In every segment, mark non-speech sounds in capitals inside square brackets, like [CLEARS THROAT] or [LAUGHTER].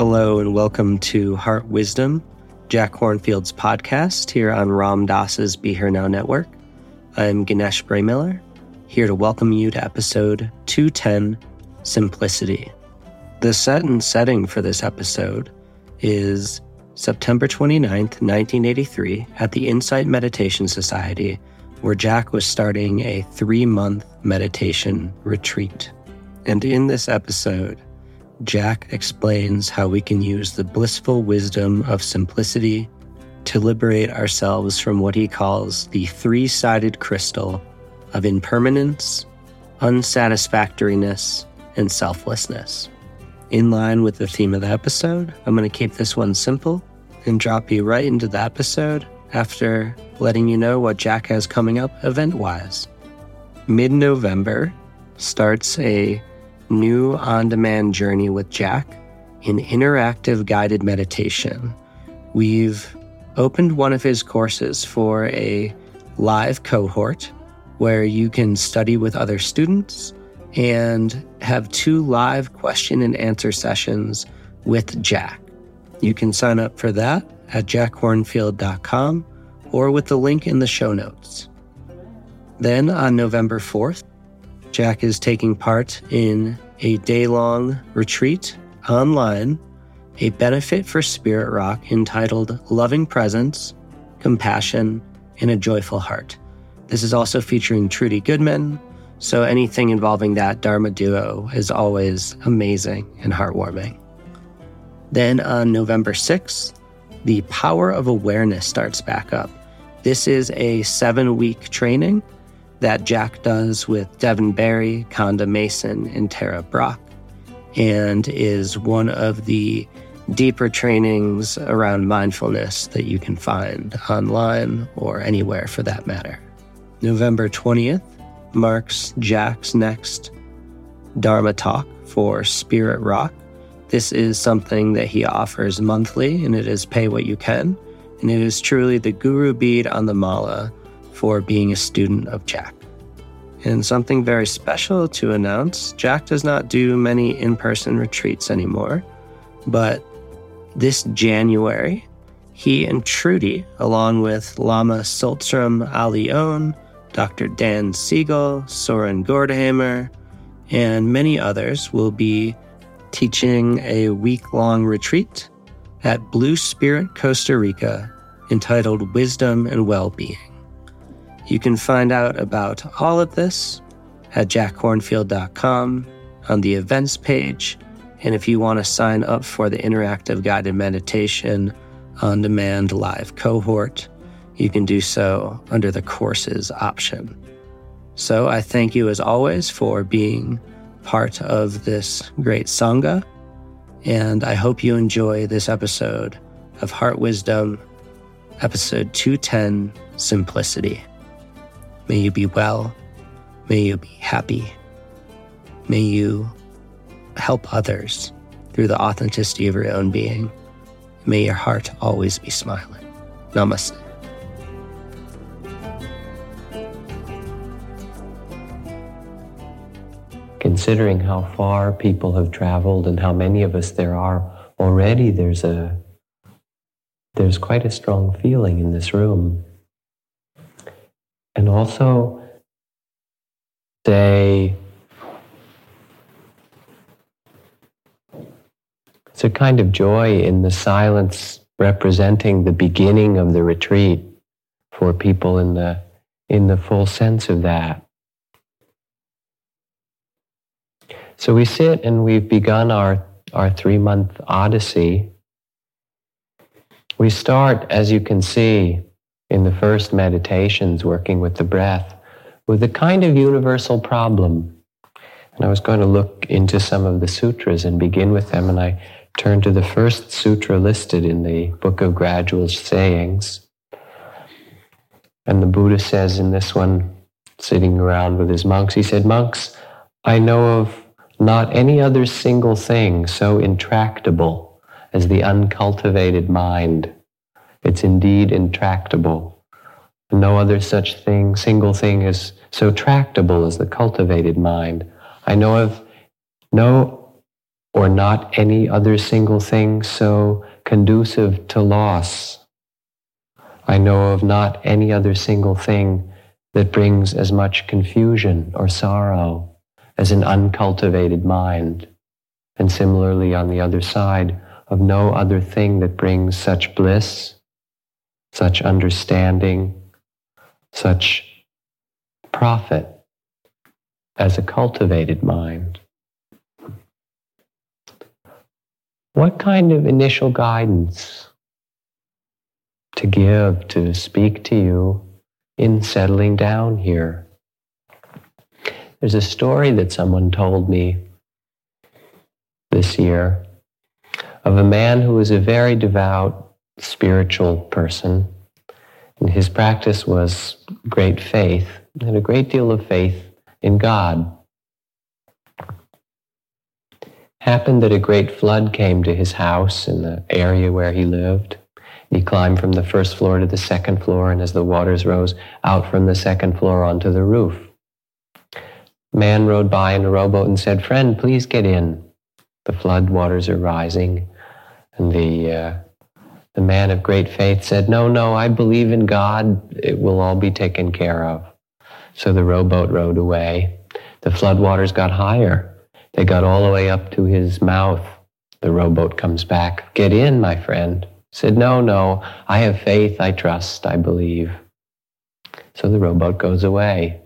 Hello and welcome to Heart Wisdom, Jack Kornfield's podcast here on Ram Dass's Be Here Now Network. I'm Ganesh Braymiller, here to welcome you to episode 210 Simplicity. The set and setting for this episode is September 29th, 1983, at the Insight Meditation Society, where Jack was starting a three month meditation retreat. And in this episode, Jack explains how we can use the blissful wisdom of simplicity to liberate ourselves from what he calls the three sided crystal of impermanence, unsatisfactoriness, and selflessness. In line with the theme of the episode, I'm going to keep this one simple and drop you right into the episode after letting you know what Jack has coming up event wise. Mid November starts a new on demand journey with Jack in interactive guided meditation. We've opened one of his courses for a live cohort where you can study with other students and have two live question and answer sessions with Jack. You can sign up for that at jackkornfield.com or with the link in the show notes. Then on November 4th, Jack is taking part in a day long retreat online, a benefit for Spirit Rock entitled Loving Presence, Compassion, and a Joyful Heart. This is also featuring Trudy Goodman, so anything involving that Dharma duo is always amazing and heartwarming. Then on November 6th, the Power of Awareness starts back up. This is a seven week training that Jack does with Devin Berry, Konda Mason, and Tara Brach, and is one of the deeper trainings around mindfulness that you can find online or anywhere for that matter. November 20th marks Jack's next Dharma talk for Spirit Rock. This is something that he offers monthly, and it is pay what you can. And it is truly the guru bead on the mala for being a student of Jack. And something very special to announce Jack does not do many in person retreats anymore, but this January, he and Trudy, along with Lama Tsultrim Allione, Dr. Dan Siegel, Soren Gordhamer, and many others, will be teaching a week long retreat at Blue Spirit, Costa Rica, entitled Wisdom and Well Being. You can find out about all of this at jackkornfield.com on the events page. And if you want to sign up for the interactive guided meditation on demand live cohort, you can do so under the courses option. So I thank you as always for being part of this great Sangha. And I hope you enjoy this episode of Heart Wisdom, episode 210 Simplicity. May you be well. May you be happy. May you help others through the authenticity of your own being. May your heart always be smiling. Namaste. Considering how far people have traveled and how many of us there are, already there's a there's quite a strong feeling in this room and also say, it's a kind of joy in the silence representing the beginning of the retreat for people in the in the full sense of that. So we sit and we've begun our, our three month odyssey. We start, as you can see, in the first meditations working with the breath, with a kind of universal problem. And I was going to look into some of the sutras and begin with them, and I turned to the first sutra listed in the Book of Gradual Sayings. And the Buddha says in this one, sitting around with his monks, he said, Monks, I know of not any other single thing so intractable as the uncultivated mind. It's indeed intractable. No other such thing, single thing, is so tractable as the cultivated mind. I know of no or not any other single thing so conducive to loss. I know of not any other single thing that brings as much confusion or sorrow as an uncultivated mind. And similarly, on the other side, of no other thing that brings such bliss, such understanding, such profit as a cultivated mind. What kind of initial guidance to give, to speak to you in settling down here? There's a story that someone told me this year of a man who was a very devout spiritual person. And his practice was great faith, and a great deal of faith in God. Happened that a great flood came to his house in the area where he lived. He climbed from the first floor to the second floor, and as the waters rose out from the second floor onto the roof, Man rode by in a rowboat and said, Friend, please get in. The flood waters are rising. And the, uh, the man of great faith said, No, no, I believe in God. It will all be taken care of. So the rowboat rowed away. The floodwaters got higher. They got all the way up to his mouth. The rowboat comes back. Get in, my friend. Said, No, no, I have faith, I trust, I believe. So the rowboat goes away.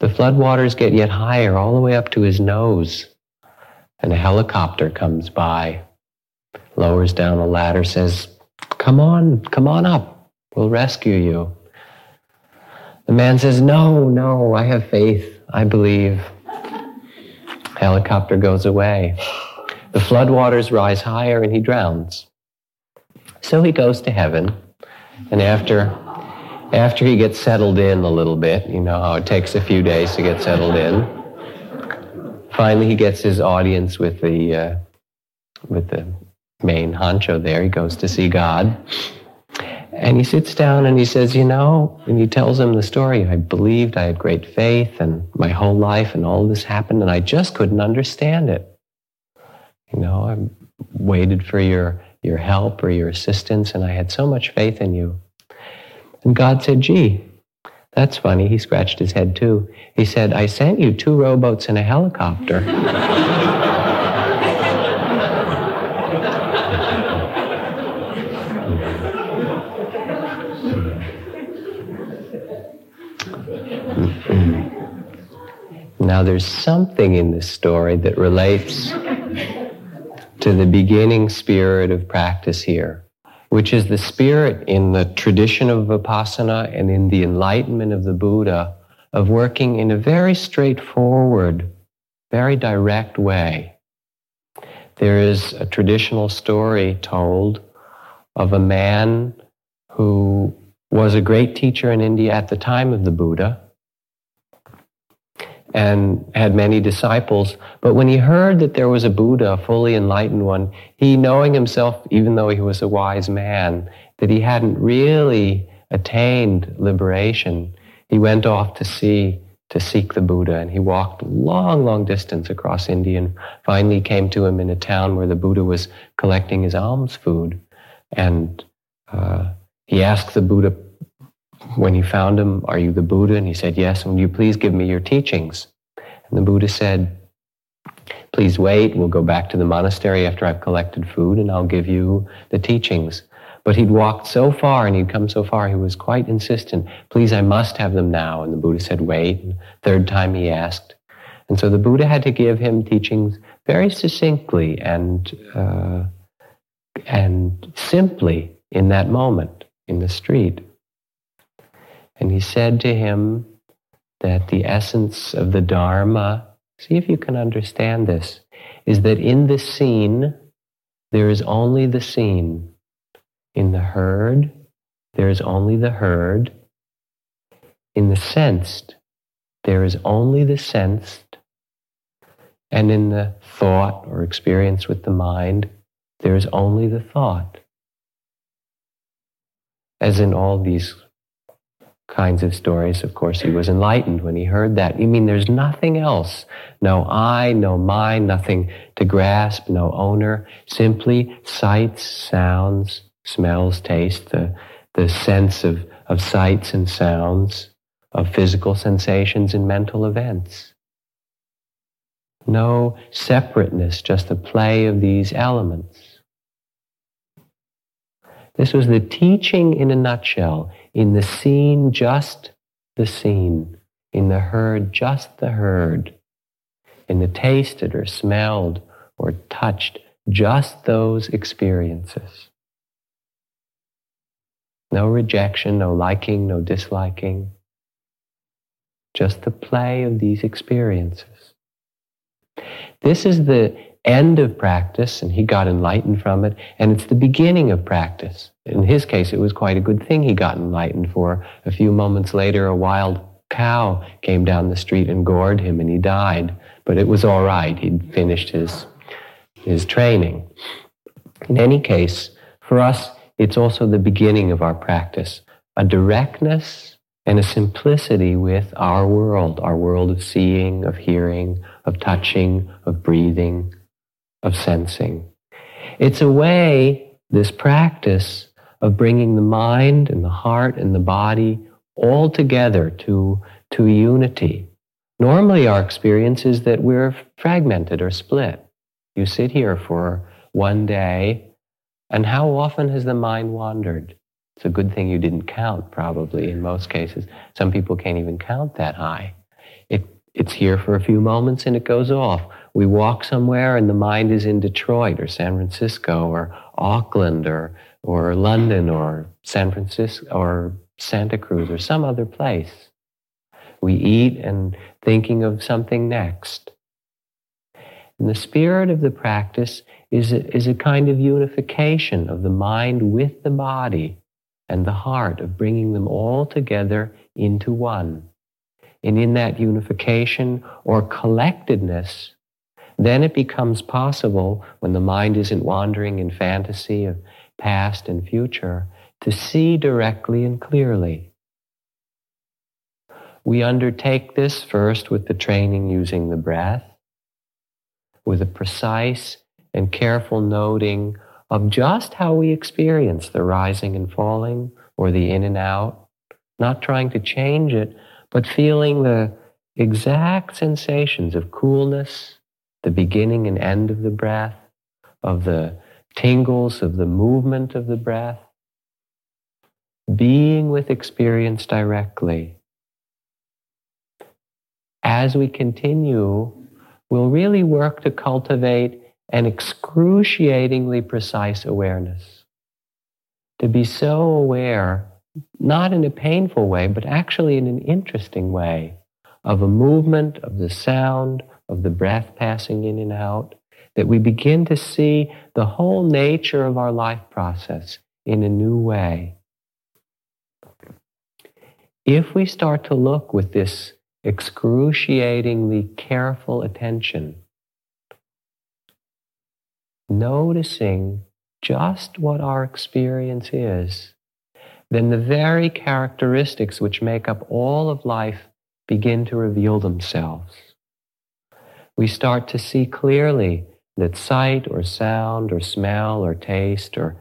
The floodwaters get yet higher, all the way up to his nose. And a helicopter comes by, lowers down a ladder, says, Come on, come on up. We'll rescue you. The man says, No, no, I have faith. I believe. [LAUGHS] Helicopter goes away. The floodwaters rise higher and he drowns. So he goes to heaven. And after after he gets settled in a little bit, you know how it takes a few days to get settled in. Finally, he gets his audience with the uh, with the main honcho there. He goes to see God, and he sits down and he says, "You know," and he tells him the story. I believed, I had great faith, and my whole life, and all this happened, and I just couldn't understand it. You know, I waited for your your help or your assistance, and I had so much faith in you. And God said, Gee, that's funny. He scratched his head too. He said, I sent you two rowboats and a helicopter. [LAUGHS] now, there's something in this story that relates to the beginning spirit of practice here which is the spirit in the tradition of Vipassana and in the enlightenment of the Buddha of working in a very straightforward, very direct way. There is a traditional story told of a man who was a great teacher in India at the time of the Buddha and had many disciples. But when he heard that there was a Buddha, a fully enlightened one, he, knowing himself, even though he was a wise man, that he hadn't really attained liberation, he went off to see to seek the Buddha, and he walked long, long distance across India, and finally came to him in a town where the Buddha was collecting his alms food, and uh, he asked the Buddha when he found him, Are you the Buddha? And he said, Yes. And will you please give me your teachings? And the Buddha said, Please wait. We'll go back to the monastery after I've collected food and I'll give you the teachings. But he'd walked so far and he'd come so far, he was quite insistent. Please, I must have them now. And the Buddha said, Wait. And third time he asked. And so the Buddha had to give him teachings very succinctly and, uh, and simply in that moment in the street. And he said to him that the essence of the Dharma, see if you can understand this, is that in the seen, there is only the seen. In the heard, there is only the heard. In the sensed, there is only the sensed. And in the thought or experience with the mind, there is only the thought. As in all these kinds of stories. Of course, he was enlightened when he heard that. You mean there's nothing else? No I, no mind, nothing to grasp, no owner, simply sights, sounds, smells, taste, the, the sense of, of sights and sounds, of physical sensations and mental events. No separateness, just the play of these elements. This was the teaching in a nutshell. In the seen, just the seen. In the heard, just the heard. In the tasted or smelled or touched, just those experiences. No rejection, no liking, no disliking. Just the play of these experiences. This is the end of practice, and he got enlightened from it, and it's the beginning of practice. In his case, it was quite a good thing he got enlightened, for a few moments later, a wild cow came down the street and gored him, and he died. But it was all right. He'd finished his, his training. In any case, for us, it's also the beginning of our practice a directness and a simplicity with our world, our world of seeing, of hearing, of touching, of breathing, of sensing. It's a way, this practice of bringing the mind and the heart and the body all together to, to unity. Normally, our experience is that we're fragmented or split. You sit here for one day, and how often has the mind wandered? It's a good thing you didn't count, probably, in most cases. Some people can't even count that high. It, it's here for a few moments and it goes off we walk somewhere and the mind is in Detroit or San Francisco or Auckland or, or London or San Francisco or Santa Cruz or some other place. We eat and thinking of something next. And the spirit of the practice is a, is a kind of unification of the mind with the body and the heart, of bringing them all together into one. And in that unification or collectedness, then it becomes possible, when the mind isn't wandering in fantasy of past and future, to see directly and clearly. We undertake this first with the training using the breath, with a precise and careful noting of just how we experience the rising and falling or the in and out, not trying to change it, but feeling the exact sensations of coolness the beginning and end of the breath, of the tingles of the movement of the breath, being with experience directly. As we continue, we'll really work to cultivate an excruciatingly precise awareness. To be so aware, not in a painful way, but actually in an interesting way, of a movement, of the sound, of the breath passing in and out, that we begin to see the whole nature of our life process in a new way. If we start to look with this excruciatingly careful attention, noticing just what our experience is, then the very characteristics which make up all of life begin to reveal themselves we start to see clearly that sight or sound or smell or taste or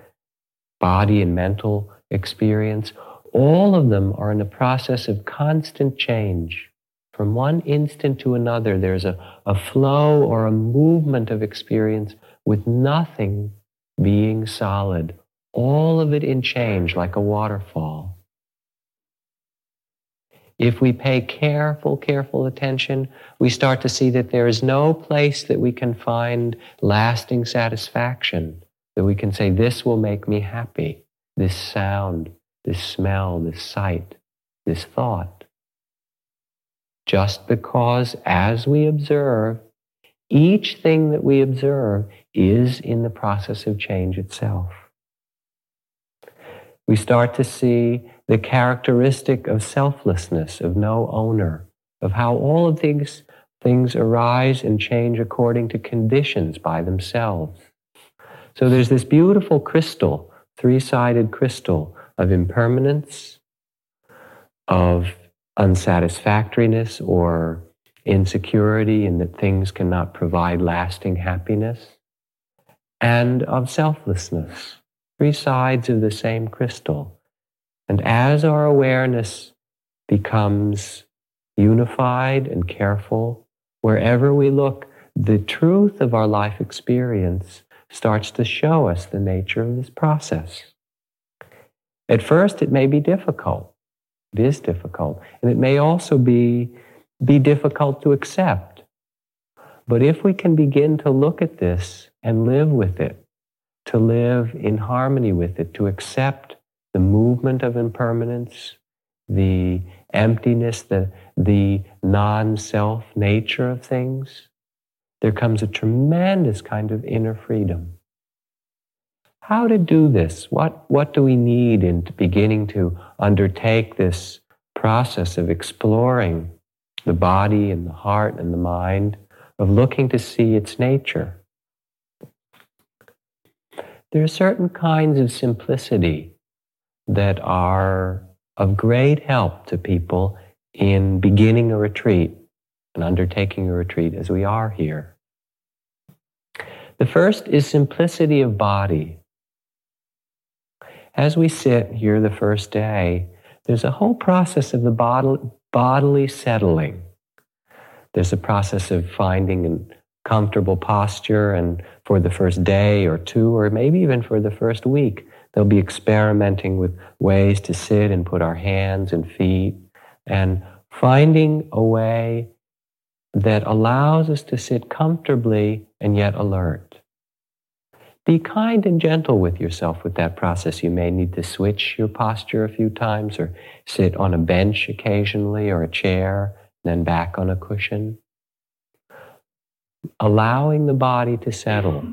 body and mental experience, all of them are in a process of constant change. From one instant to another, there's a, a flow or a movement of experience with nothing being solid, all of it in change like a waterfall. If we pay careful, careful attention, we start to see that there is no place that we can find lasting satisfaction, that we can say, this will make me happy, this sound, this smell, this sight, this thought. Just because as we observe, each thing that we observe is in the process of change itself. We start to see the characteristic of selflessness, of no owner, of how all of these things arise and change according to conditions by themselves. So there's this beautiful crystal, three sided crystal of impermanence, of unsatisfactoriness or insecurity in that things cannot provide lasting happiness, and of selflessness, three sides of the same crystal. And as our awareness becomes unified and careful, wherever we look, the truth of our life experience starts to show us the nature of this process. At first, it may be difficult. It is difficult. And it may also be, be difficult to accept. But if we can begin to look at this and live with it, to live in harmony with it, to accept the movement of impermanence, the emptiness, the, the non self nature of things, there comes a tremendous kind of inner freedom. How to do this? What, what do we need in beginning to undertake this process of exploring the body and the heart and the mind, of looking to see its nature? There are certain kinds of simplicity that are of great help to people in beginning a retreat and undertaking a retreat as we are here. The first is simplicity of body. As we sit here the first day, there's a whole process of the bodily settling. There's a process of finding a comfortable posture, and for the first day or two, or maybe even for the first week, they'll be experimenting with ways to sit and put our hands and feet and finding a way that allows us to sit comfortably and yet alert. Be kind and gentle with yourself with that process. You may need to switch your posture a few times or sit on a bench occasionally or a chair, then back on a cushion. Allowing the body to settle.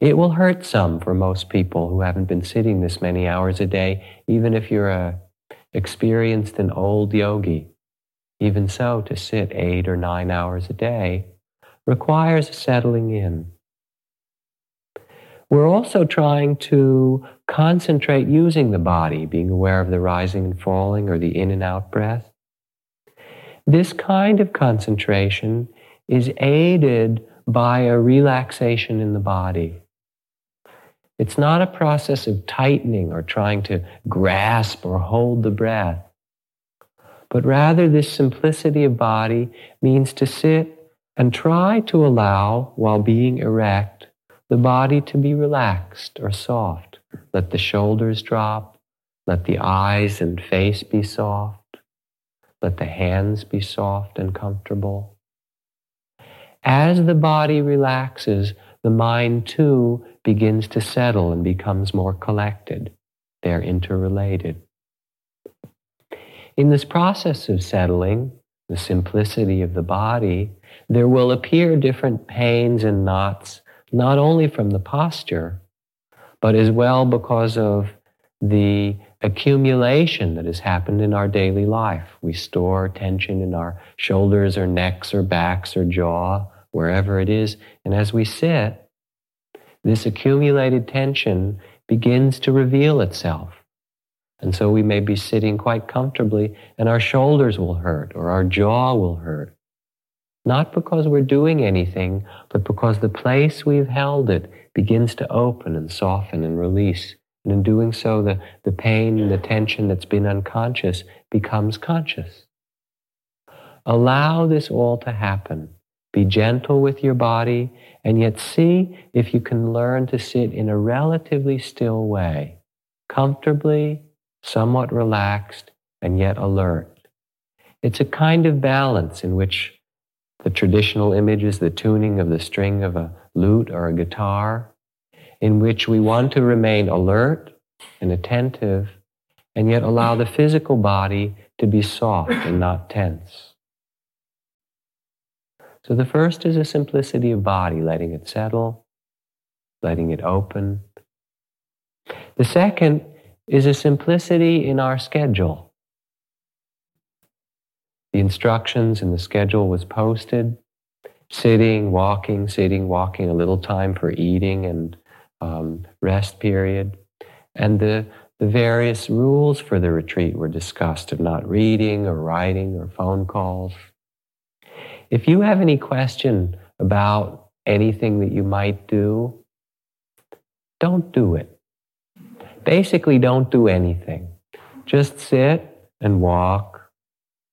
It will hurt some for most people who haven't been sitting this many hours a day, even if you're a experienced and old yogi. Even so, to sit eight or nine hours a day requires settling in. We're also trying to concentrate using the body, being aware of the rising and falling or the in and out breath. This kind of concentration is aided by a relaxation in the body. It's not a process of tightening or trying to grasp or hold the breath, but rather this simplicity of body means to sit and try to allow, while being erect, the body to be relaxed or soft. Let the shoulders drop. Let the eyes and face be soft. Let the hands be soft and comfortable. As the body relaxes, the mind too begins to settle and becomes more collected. They're interrelated. In this process of settling, the simplicity of the body, there will appear different pains and knots not only from the posture, but as well because of the accumulation that has happened in our daily life. We store tension in our shoulders or necks or backs or jaw, wherever it is. And as we sit, this accumulated tension begins to reveal itself. And so we may be sitting quite comfortably and our shoulders will hurt or our jaw will hurt not because we're doing anything, but because the place we've held it begins to open and soften and release And in doing so, the, the pain and the tension that's been unconscious becomes conscious. Allow this all to happen. Be gentle with your body, and yet see if you can learn to sit in a relatively still way, comfortably, somewhat relaxed, and yet alert. It's a kind of balance in which the traditional image is the tuning of the string of a lute or a guitar, in which we want to remain alert and attentive, and yet allow the physical body to be soft and not tense. So the first is a simplicity of body, letting it settle, letting it open. The second is a simplicity in our schedule. The instructions in the schedule was posted sitting, walking, sitting, walking, a little time for eating and um, rest period. And the, the various rules for the retreat were discussed of not reading or writing or phone calls. If you have any question about anything that you might do, don't do it. Basically, don't do anything. Just sit and walk,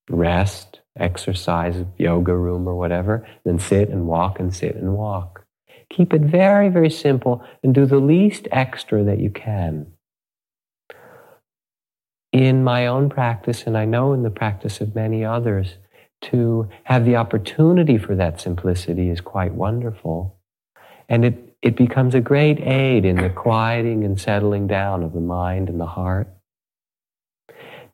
rest, exercise, yoga room or whatever, then sit and walk and sit and walk. Keep it very, very simple and do the least extra that you can. In my own practice, and I know in the practice of many others, to have the opportunity for that simplicity is quite wonderful. And it, it becomes a great aid in the quieting and settling down of the mind and the heart.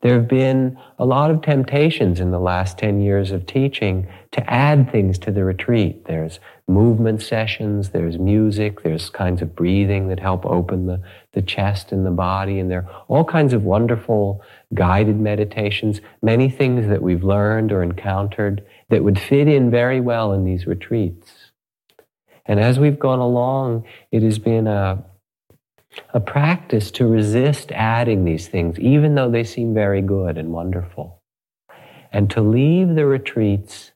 There have been a lot of temptations in the last 10 years of teaching to add things to the retreat. There's movement sessions, there's music, there's kinds of breathing that help open the, the chest and the body, and there are all kinds of wonderful guided meditations, many things that we've learned or encountered that would fit in very well in these retreats. And as we've gone along, it has been a, a practice to resist adding these things, even though they seem very good and wonderful, and to leave the retreats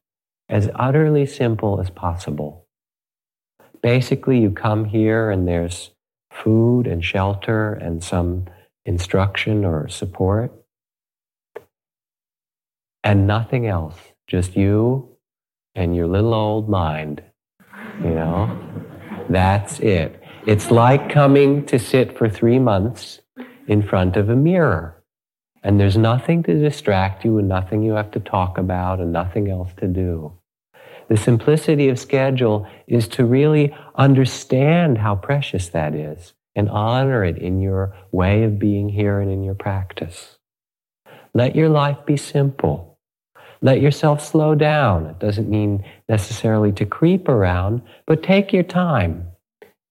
as utterly simple as possible. Basically, you come here and there's food and shelter and some instruction or support, and nothing else, just you and your little old mind. You know, that's it. It's like coming to sit for three months in front of a mirror. And there's nothing to distract you and nothing you have to talk about and nothing else to do. The simplicity of schedule is to really understand how precious that is and honor it in your way of being here and in your practice. Let your life be simple. Let yourself slow down. It doesn't mean necessarily to creep around, but take your time.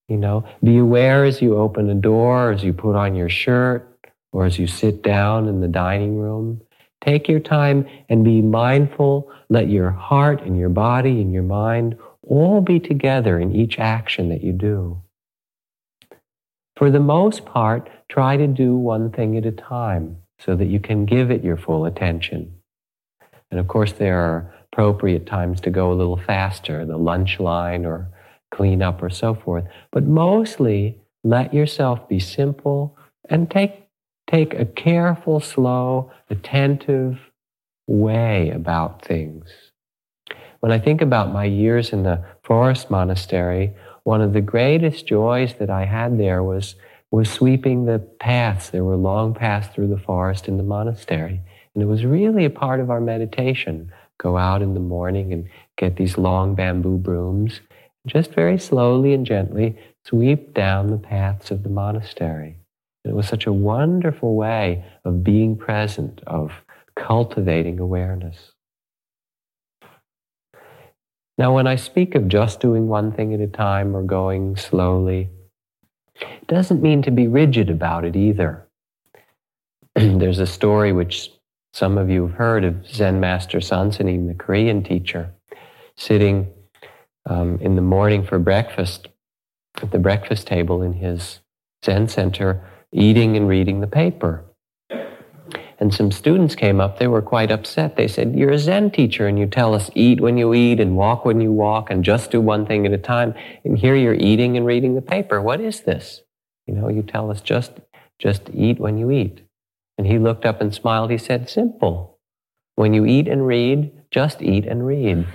You know, be aware as you open a door, as you put on your shirt, or as you sit down in the dining room. Take your time and be mindful. Let your heart and your body and your mind all be together in each action that you do. For the most part, try to do one thing at a time so that you can give it your full attention. And of course, there are appropriate times to go a little faster, the lunch line or clean up or so forth. But mostly let yourself be simple and take, take a careful, slow, attentive way about things. When I think about my years in the forest monastery, one of the greatest joys that I had there was, was sweeping the paths. There were long paths through the forest in the monastery. And it was really a part of our meditation. Go out in the morning and get these long bamboo brooms just very slowly and gently sweep down the paths of the monastery. It was such a wonderful way of being present, of cultivating awareness. Now, when I speak of just doing one thing at a time or going slowly, it doesn't mean to be rigid about it either. [CLEARS THROAT] There's a story which some of you have heard of Zen Master Soen Sa Nim, the Korean teacher, sitting um, in the morning for breakfast at the breakfast table in his Zen center, eating and reading the paper. And some students came up, they were quite upset. They said, You're a Zen teacher, and you tell us eat when you eat and walk when you walk and just do one thing at a time. And here you're eating and reading the paper. What is this? You know, you tell us just Just eat when you eat. And he looked up and smiled. He said, Simple. When you eat and read, just eat and read.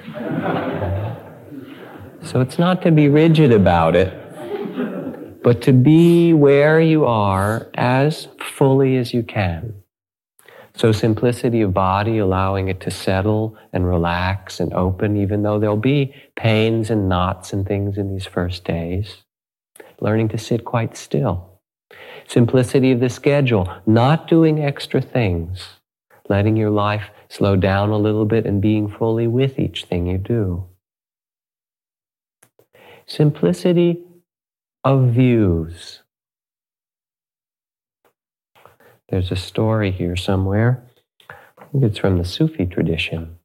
So it's not to be rigid about it, but to be where you are as fully as you can. So, simplicity of body, allowing it to settle and relax and open, even though there'll be pains and knots and things in these first days. Learning to sit quite still. Simplicity of the schedule, not doing extra things, letting your life slow down a little bit and being fully with each thing you do. Simplicity of views. There's a story here somewhere. I think it's from the Sufi tradition.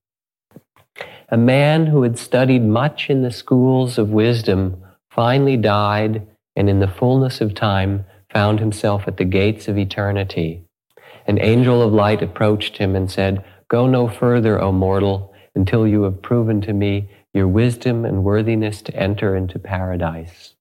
A man who had studied much in the schools of wisdom finally died and in the fullness of time found himself at the gates of eternity. An angel of light approached him and said, Go no further, O mortal, until you have proven to me your wisdom and worthiness to enter into paradise.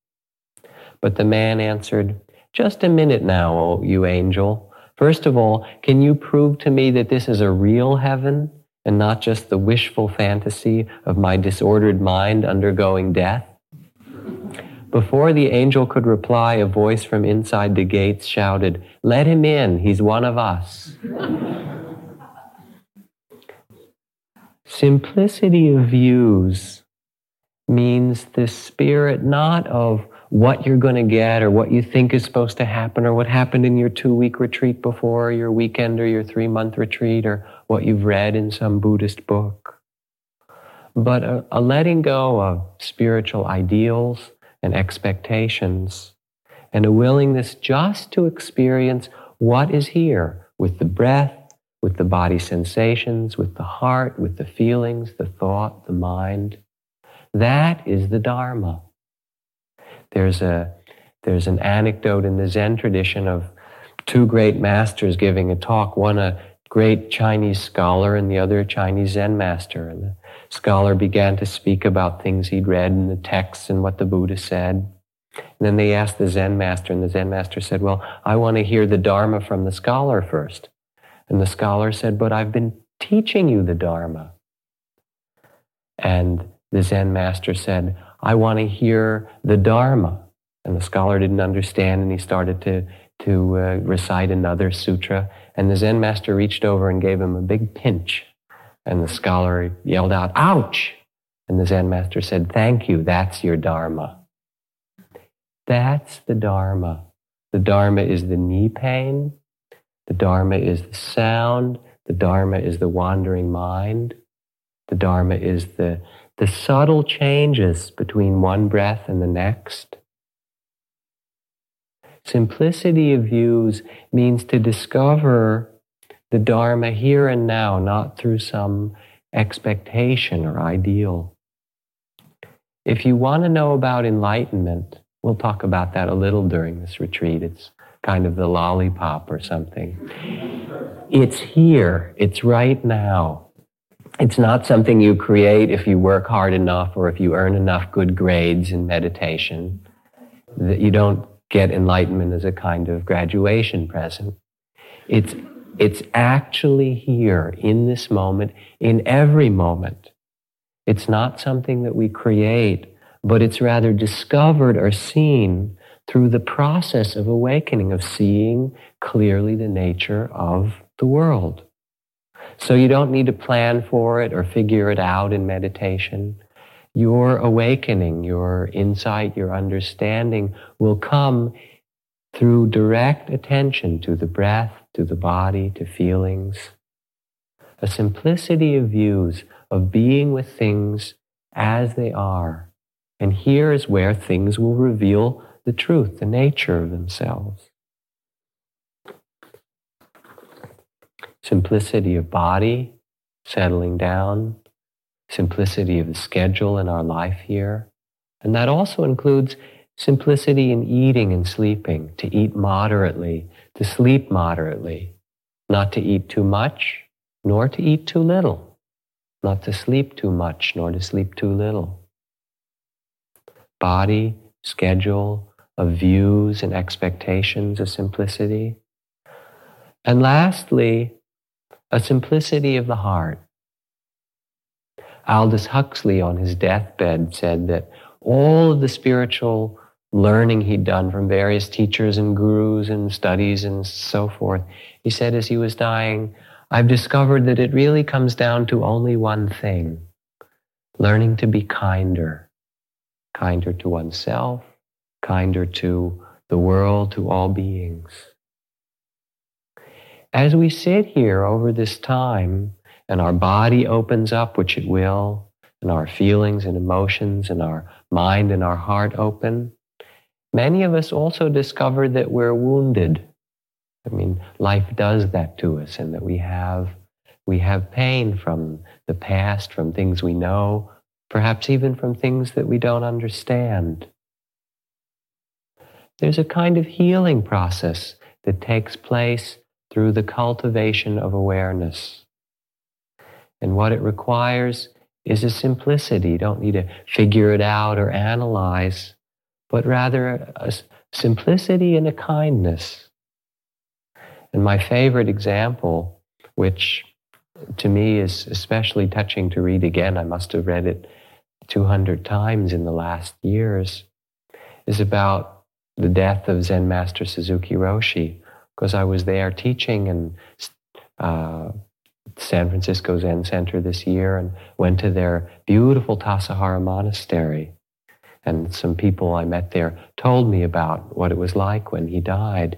But the man answered, Just a minute now, O you angel. First of all, can you prove to me that this is a real heaven and not just the wishful fantasy of my disordered mind undergoing death? Before the angel could reply, a voice from inside the gates shouted, Let him in, he's one of us. Simplicity of views means the spirit not of what you're going to get or what you think is supposed to happen or what happened in your two week retreat before, your weekend or your three month retreat or what you've read in some Buddhist book. But a, a letting go of spiritual ideals and expectations and a willingness just to experience what is here with the breath, with the body sensations, with the heart, with the feelings, the thought, the mind. That is the Dharma. There's, a, there's an anecdote in the Zen tradition of two great masters giving a talk, one a great Chinese scholar and the other a Chinese Zen master. And the scholar began to speak about things he'd read in the texts and what the Buddha said. And then they asked the Zen master, and the Zen master said, Well, I want to hear the Dharma from the scholar first. And the scholar said, But I've been teaching you the Dharma. And the Zen master said, I want to hear the Dharma. And the scholar didn't understand, and he started to, to uh, recite another sutra. And the Zen master reached over and gave him a big pinch. And the scholar yelled out, Ouch! And the Zen master said, Thank you, that's your Dharma. That's the Dharma. The Dharma is the knee pain. The Dharma is the sound. The Dharma is the wandering mind. The Dharma is the the subtle changes between one breath and the next. Simplicity of views means to discover the Dharma here and now, not through some expectation or ideal. If you want to know about enlightenment, we'll talk about that a little during this retreat. It's kind of the lollipop or something. It's here, it's right now. It's not something you create if you work hard enough or if you earn enough good grades in meditation. That you don't get enlightenment as a kind of graduation present. It's, it's actually here in this moment, in every moment. It's not something that we create, but it's rather discovered or seen through the process of awakening, of seeing clearly the nature of the world. So you don't need to plan for it or figure it out in meditation. Your awakening, your insight, your understanding will come through direct attention to the breath, to the body, to feelings. A simplicity of views, of being with things as they are. And here is where things will reveal the truth, the nature of themselves. simplicity of body, settling down, simplicity of the schedule in our life here. And that also includes simplicity in eating and sleeping, to eat moderately, to sleep moderately, not to eat too much, nor to eat too little, not to sleep too much, nor to sleep too little. Body, schedule, of views and expectations of simplicity. And lastly, a simplicity of the heart. Aldous Huxley, on his deathbed, said that all of the spiritual learning he'd done from various teachers and gurus and studies and so forth, he said as he was dying, I've discovered that it really comes down to only one thing learning to be kinder, kinder to oneself, kinder to the world, to all beings. As we sit here over this time and our body opens up, which it will, and our feelings and emotions and our mind and our heart open, many of us also discover that we're wounded. I mean, life does that to us, and that we have we have pain from the past, from things we know, perhaps even from things that we don't understand. There's a kind of healing process that takes place through the cultivation of awareness. And what it requires is a simplicity. You don't need to figure it out or analyze, but rather a simplicity and a kindness. And my favorite example, which to me is especially touching to read again, I must have read it 200 times in the last years, is about the death of Zen Master Suzuki Roshi, because I was there teaching in uh, San Francisco Zen Center this year and went to their beautiful Tassajara Monastery. And some people I met there told me about what it was like when he died.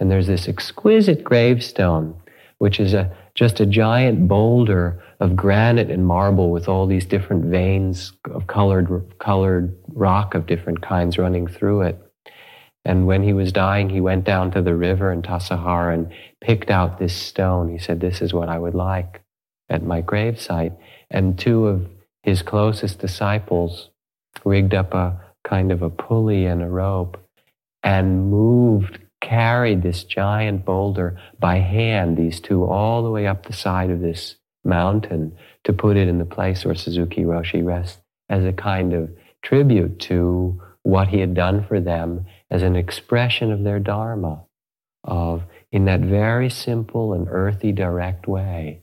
And there's this exquisite gravestone, which is a, just a giant boulder of granite and marble with all these different veins of colored, colored rock of different kinds running through it. And when he was dying, he went down to the river in Tassajara and picked out this stone. He said, This is what I would like at my gravesite. And two of his closest disciples rigged up a kind of a pulley and a rope and moved, carried this giant boulder by hand, these two, all the way up the side of this mountain to put it in the place where Suzuki Roshi rests as a kind of tribute to what he had done for them as an expression of their Dharma, of in that very simple and earthy, direct way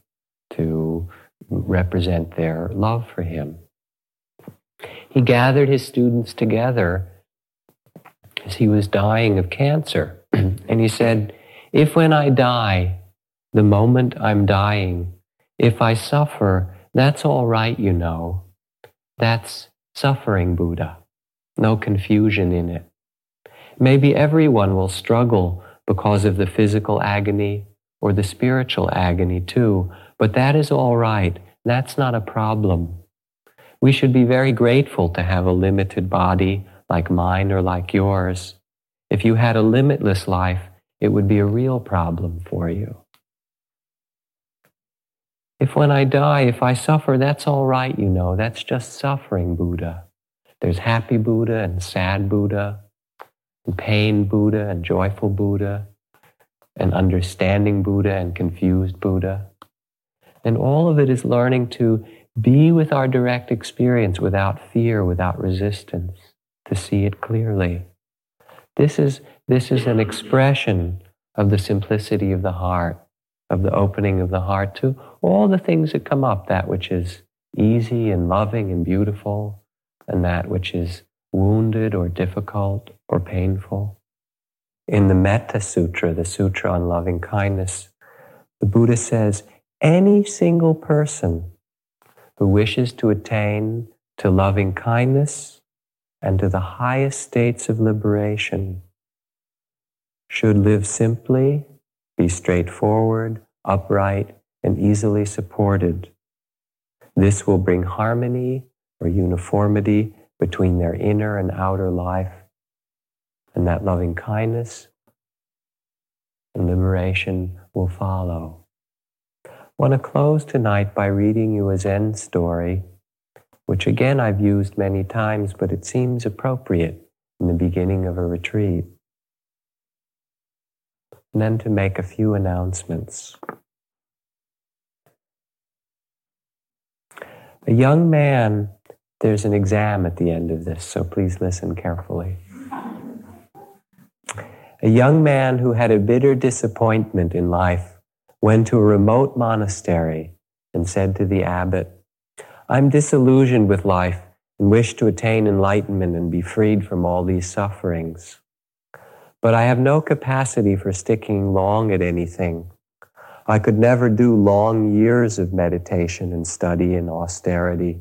to represent their love for him. He gathered his students together as he was dying of cancer, [CLEARS THROAT] and he said, If when I die, the moment I'm dying, if I suffer, that's all right, you know. That's suffering Buddha. No confusion in it. Maybe everyone will struggle because of the physical agony or the spiritual agony too, but that is all right. That's not a problem. We should be very grateful to have a limited body like mine or like yours. If you had a limitless life, it would be a real problem for you. If when I die, if I suffer, that's all right, you know, that's just suffering, Buddha. There's happy Buddha and sad Buddha and pain Buddha and joyful Buddha and understanding Buddha and confused Buddha. And all of it is learning to be with our direct experience without fear, without resistance, to see it clearly. This is, this is an expression of the simplicity of the heart, of the opening of the heart to all the things that come up, that which is easy and loving and beautiful, and that which is wounded or difficult or painful. In the Metta Sutra, the Sutra on loving kindness, the Buddha says any single person who wishes to attain to loving kindness and to the highest states of liberation should live simply, be straightforward, upright, and easily supported. This will bring harmony or uniformity between their inner and outer life, and that loving kindness and liberation will follow. I want to close tonight by reading you a Zen story, which again I've used many times, but it seems appropriate in the beginning of a retreat. And then to make a few announcements. A young man there's an exam at the end of this, so please listen carefully. A young man who had a bitter disappointment in life went to a remote monastery and said to the abbot, I'm disillusioned with life and wish to attain enlightenment and be freed from all these sufferings. But I have no capacity for sticking long at anything. I could never do long years of meditation and study and austerity.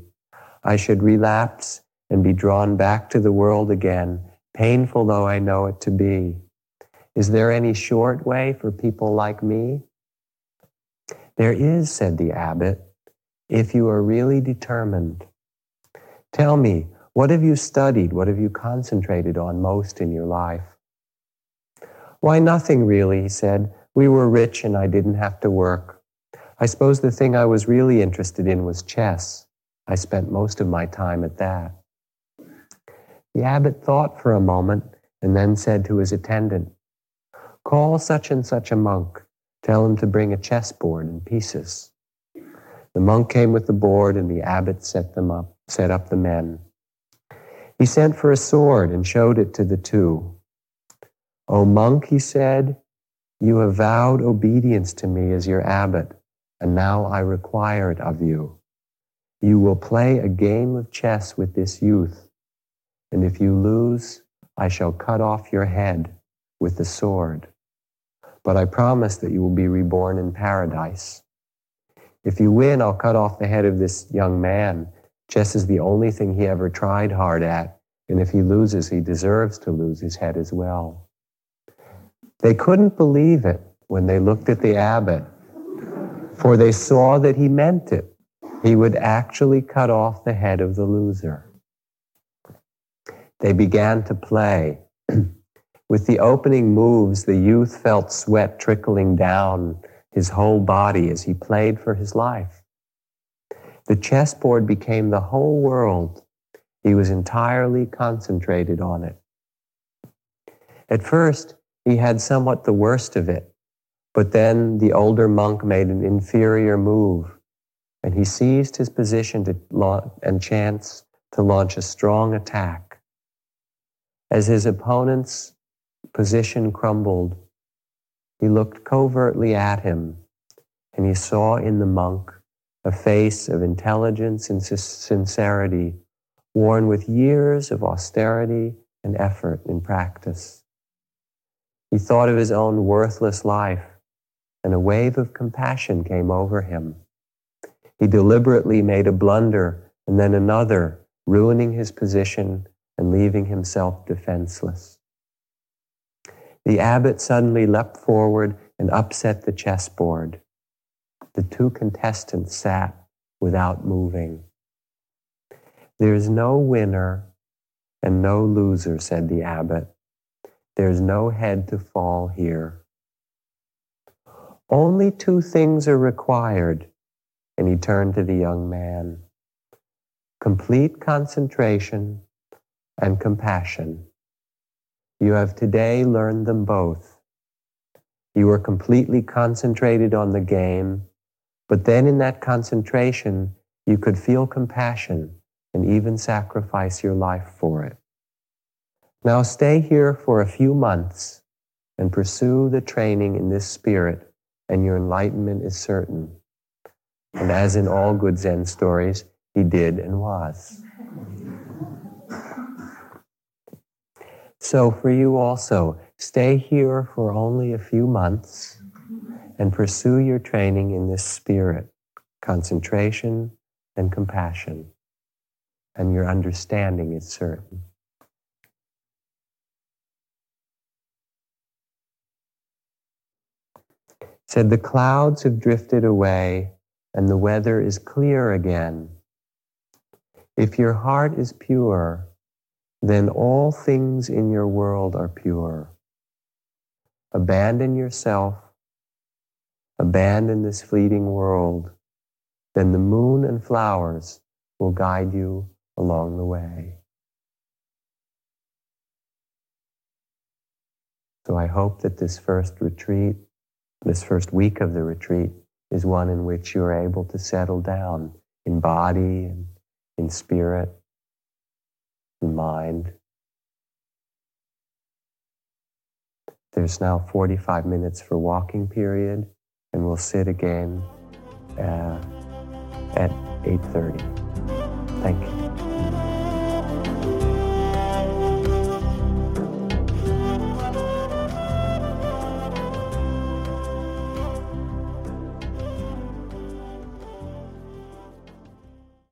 I should relapse and be drawn back to the world again, painful though I know it to be. Is there any short way for people like me? There is, said the abbot, if you are really determined. Tell me, what have you studied? What have you concentrated on most in your life? Why, nothing really, he said. We were rich and I didn't have to work. I suppose the thing I was really interested in was chess. I spent most of my time at that. The abbot thought for a moment and then said to his attendant, Call such and such a monk. Tell him to bring a chessboard and pieces. The monk came with the board and the abbot set them up, set up the men. He sent for a sword and showed it to the two. O monk, he said, you have vowed obedience to me as your abbot, and now I require it of you. You will play a game of chess with this youth, and if you lose, I shall cut off your head with the sword. But I promise that you will be reborn in paradise. If you win, I'll cut off the head of this young man. Chess is the only thing he ever tried hard at, and if he loses, he deserves to lose his head as well. They couldn't believe it when they looked at the abbot, for they saw that he meant it. He would actually cut off the head of the loser. They began to play. [CLEARS THROAT] With the opening moves, the youth felt sweat trickling down his whole body as he played for his life. The chessboard became the whole world. He was entirely concentrated on it. At first, he had somewhat the worst of it, but then the older monk made an inferior move, and he seized his position to and chance to launch a strong attack. As his opponent's position crumbled, he looked covertly at him, and he saw in the monk a face of intelligence and sincerity, worn with years of austerity and effort in practice. He thought of his own worthless life, and a wave of compassion came over him. He deliberately made a blunder and then another, ruining his position and leaving himself defenseless. The abbot suddenly leapt forward and upset the chessboard. The two contestants sat without moving. There's no winner and no loser, said the abbot. There's no head to fall here. Only two things are required. And he turned to the young man complete concentration and compassion. You have today learned them both. You are completely concentrated on the game, but then in that concentration, you could feel compassion and even sacrifice your life for it. Now stay here for a few months and pursue the training in this spirit, and your enlightenment is certain. And as in all good Zen stories, he did and was. So for you also, stay here for only a few months and pursue your training in this spirit, concentration and compassion, and your understanding is certain. Said the clouds have drifted away and the weather is clear again. If your heart is pure, then all things in your world are pure. Abandon yourself, abandon this fleeting world, then the moon and flowers will guide you along the way. So I hope that this first retreat, this first week of the retreat, is one in which you are able to settle down in body and in spirit in mind. There's now 45 minutes for walking period, and we'll sit again uh, at 8.30. Thank you.